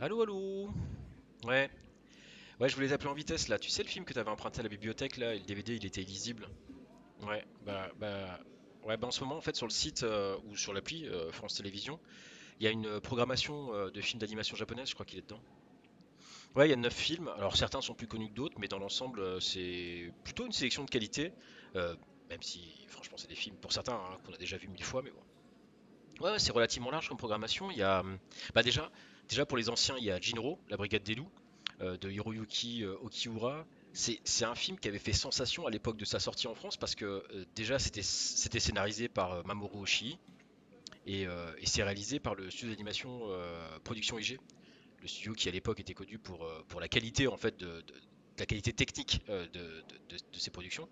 Allô, allô Ouais. Ouais, je voulais t'appeler en vitesse là. Tu sais le film que t'avais emprunté à la bibliothèque là, le DVD il était illisible. Ouais, bah, bah, ouais, bah en ce moment en fait sur le site euh, ou sur l'appli euh, France Télévisions, il y a une programmation euh, de films d'animation japonaise, je crois qu'il est dedans. Ouais, il y a 9 films. Alors certains sont plus connus que d'autres, mais dans l'ensemble euh, c'est plutôt une sélection de qualité. Euh, même si franchement c'est des films pour certains hein, qu'on a déjà vu mille fois, mais bon. Ouais, c'est relativement large comme programmation. Il y a, hum, bah déjà, déjà pour les anciens, il y a Jinro, la Brigade des Loups, euh, de Hiroyuki Okiura. C'est un film qui avait fait sensation à l'époque de sa sortie en France parce que déjà c'était scénarisé par Mamoru Oshii et, et c'est réalisé par le studio d'animation Production IG, le studio qui à l'époque était connu pour, euh, pour la qualité en fait de, la qualité technique euh, de, de- ses productions.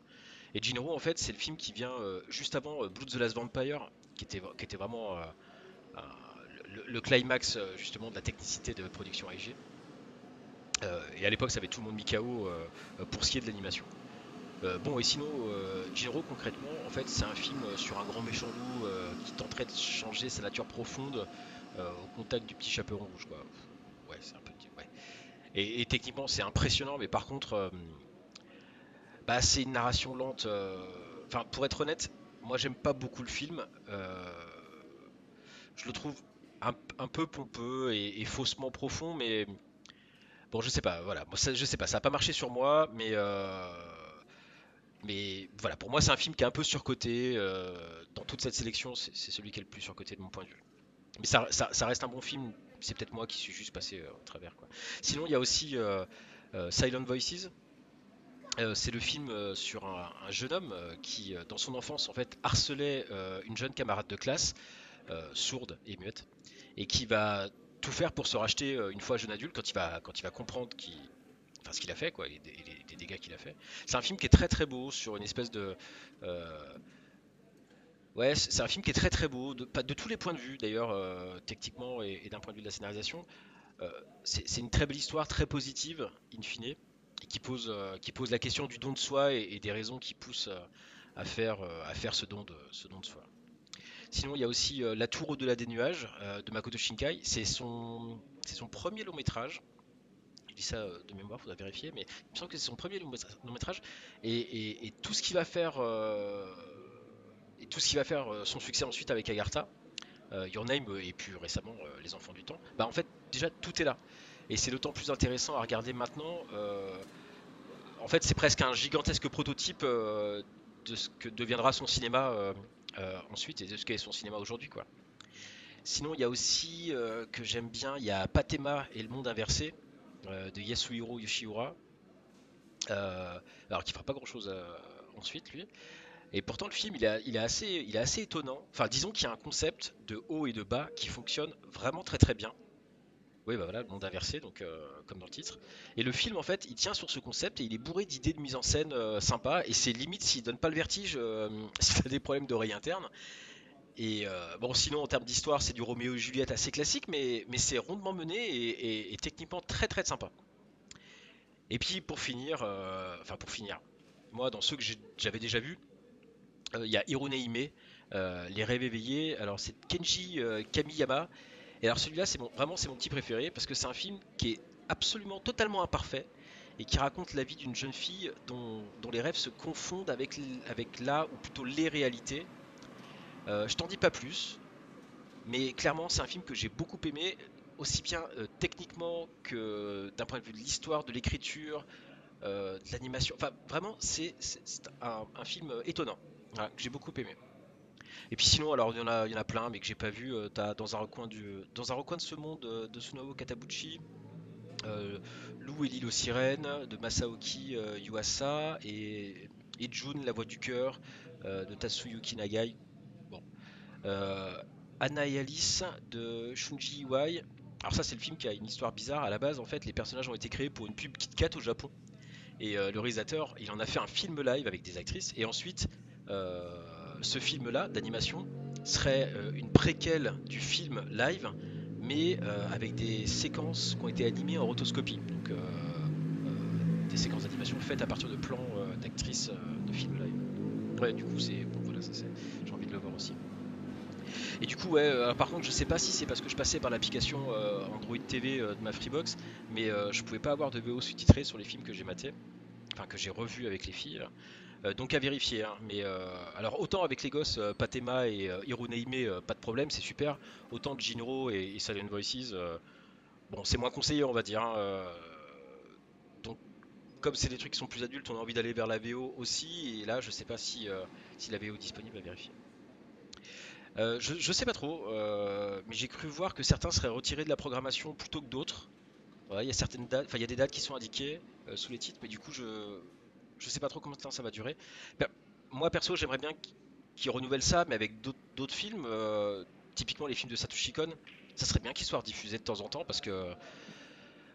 Et Jinro en fait c'est le film qui vient euh, juste avant Blood the Last Vampire qui était, qui était vraiment le, climax justement de la technicité de production IG. Et à l'époque, ça avait tout le monde mis KO pour ce qui est de l'animation. Bon, et sinon, euh, concrètement, en fait, c'est un film sur un grand méchant loup qui tenterait de changer sa nature profonde au contact du petit chaperon rouge, quoi. Ouais, c'est un peu. Ouais. Et, techniquement, c'est impressionnant, mais par contre, euh, bah, c'est une narration lente. euh, Enfin, pour être honnête, moi, j'aime pas beaucoup le film. Euh, je le trouve un, peu pompeux et, faussement profond, mais Bon, je sais pas, voilà. Ça, je sais pas, ça a pas marché sur moi, mais mais voilà, pour moi, c'est un film qui est un peu surcoté. dans toute cette sélection, c'est celui qui est le plus surcoté de mon point de vue. Mais ça, ça- reste un bon film. C'est peut-être moi qui suis juste passé euh, au travers, quoi. Sinon, il y a aussi euh, euh, Silent Voices. C'est le film sur un, un jeune homme qui, dans son enfance, en fait, harcelait une jeune camarade de classe, sourde et muette, et qui va tout faire pour se racheter une fois jeune adulte quand il va, quand il va comprendre enfin, ce qu'il a fait, quoi, et, les, des dégâts qu'il a fait. C'est un film qui est très très beau sur une espèce de, ouais, c'est un film qui est très très beau, de, tous les points de vue d'ailleurs, euh, techniquement et, d'un point de vue de la scénarisation. Euh, c'est une très belle histoire, très positive, in fine, et qui pose, euh, qui pose la question du don de soi et, des raisons qui poussent à faire, à faire ce don de, ce don de soi. Sinon, il y a aussi La Tour au-delà des nuages de Makoto Shinkai. C'est son, son premier long métrage. Je dis ça de mémoire, faudra vérifier, mais il me semble que c'est son premier long métra- long métrage. Et, et- tout ce qui va faire, et tout ce qui va faire euh, son succès ensuite avec Agartha, euh, Your Name euh, et puis récemment Les Enfants du Temps, bah en fait déjà tout est là. Et c'est d'autant plus intéressant à regarder maintenant. en fait, c'est presque un gigantesque prototype de ce que deviendra son cinéma ensuite et de ce qu'est son cinéma aujourd'hui, quoi. Sinon, il y a aussi que j'aime bien, il y a Patema et le monde inversé de Yasuhiro Yoshiura, euh, alors qui fera pas grand-chose euh, ensuite lui. Et pourtant, le film, il est, assez, il est assez étonnant. Enfin, disons qu'il y a un concept de haut et de bas qui fonctionne vraiment très très bien. Oui, bah voilà, le monde inversé, donc euh, comme dans le titre. Et le film, en fait, il tient sur ce concept et il est bourré d'idées de mise en scène euh, sympa. Et c'est limite s'il donne pas le vertige euh, si t'as des problèmes d'oreille interne. Et euh, bon, sinon, en termes d'histoire, c'est du Roméo et Juliette assez classique, mais, mais c'est rondement mené et, et- techniquement très très sympa. Et puis pour finir, euh, enfin pour finir, moi dans ceux que j'avais déjà vus, il y a Hirone Hime, euh, Les Rêves éveillés. Alors c'est Kenji euh, Kamiyama. Et alors celui-là, c'est vraiment c'est mon petit préféré parce que c'est un film qui est absolument totalement imparfait et qui raconte la vie d'une jeune fille dont, les rêves se confondent avec, la ou plutôt les réalités. Euh, je t'en dis pas plus, mais clairement c'est un film que j'ai beaucoup aimé, aussi bien euh, techniquement que d'un point de vue de l'histoire, de l'écriture, euh, de l'animation. Enfin vraiment c'est un film étonnant, que j'ai beaucoup aimé. Et puis sinon, alors il y en a, plein, mais que j'ai pas vu. euh, t'as dans un recoin du, dans un recoin de ce monde euh, de Tsunao Katabuchi, euh, Lou et l'île aux sirènes de Masaoki Yuasa et, et Jun, la voix du cœur de Tatsuyuki Nagai. Bon, Anna et Alice de Shunji Iwai. Alors ça, c'est le film qui a une histoire bizarre. À la base, en fait, les personnages ont été créés pour une pub Kit Kat au Japon. Et le réalisateur, il en a fait un film live avec des actrices. Et ensuite, ce film-là d'animation serait euh, une préquelle du film live, mais euh, avec des séquences qui ont été animées en rotoscopie. Donc, euh, euh, des séquences d'animation faites à partir de plans euh, d'actrices euh, de films live. Ouais, du coup, c'est. Bon, voilà. J'ai envie de le voir aussi. Et du coup, ouais, euh, par contre, je sais pas si c'est parce que je passais par l'application euh, Android TV euh, de ma Freebox, mais je pouvais pas avoir de VO sous-titré sur les films que j'ai matés, enfin que j'ai revus avec les filles. Donc à vérifier. Hein. Mais alors autant avec les gosses, Patema et Hironeime, pas de problème, c'est super. Autant Jinro et, et Silent Voices, bon, c'est moins conseillé, on va dire. Hein, donc comme c'est des trucs qui sont plus adultes, on a envie d'aller vers la VO aussi. Et là, je sais pas si, si la VO est disponible à vérifier. Euh, je, sais pas trop, euh, mais j'ai cru voir que certains seraient retirés de la programmation plutôt que d'autres. il y a y a des dates qui sont indiquées euh, sous les titres, mais du coup je je sais pas trop combien de temps ça va durer. Moi perso j'aimerais bien qu'ils renouvellent ça, mais avec d'autres films, typiquement les films de Satoshi Kon, ça serait bien qu'ils soient diffusés de temps en temps parce que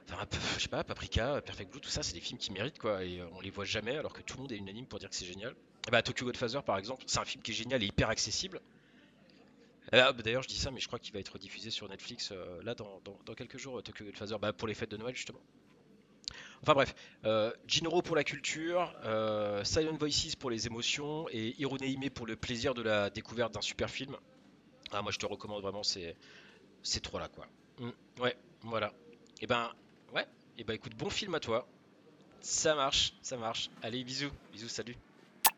Enfin, je sais pas, Paprika, Perfect Blue, tout ça, c'est des films qui méritent quoi, et on les voit jamais alors que tout le monde est unanime pour dire que c'est génial. Bah, Tokyo Godfather par exemple, c'est un film qui est génial et hyper accessible, ah, bah, d'ailleurs, je dis ça, mais je crois qu'il va être diffusé sur Netflix euh, là dans, quelques jours, euh, Tokyo Godfather, bah, pour les fêtes de Noël justement. Enfin bref, euh, pour la culture, Silent Voices pour les émotions et Hironeime pour le plaisir de la découverte d'un super film. Ah, moi je te recommande vraiment ces, ces trois là quoi. Mm, ouais, voilà. Et eh ben, ouais, et eh ben écoute, bon film à toi. Ça marche, ça marche. Allez, bisous, bisous, salut.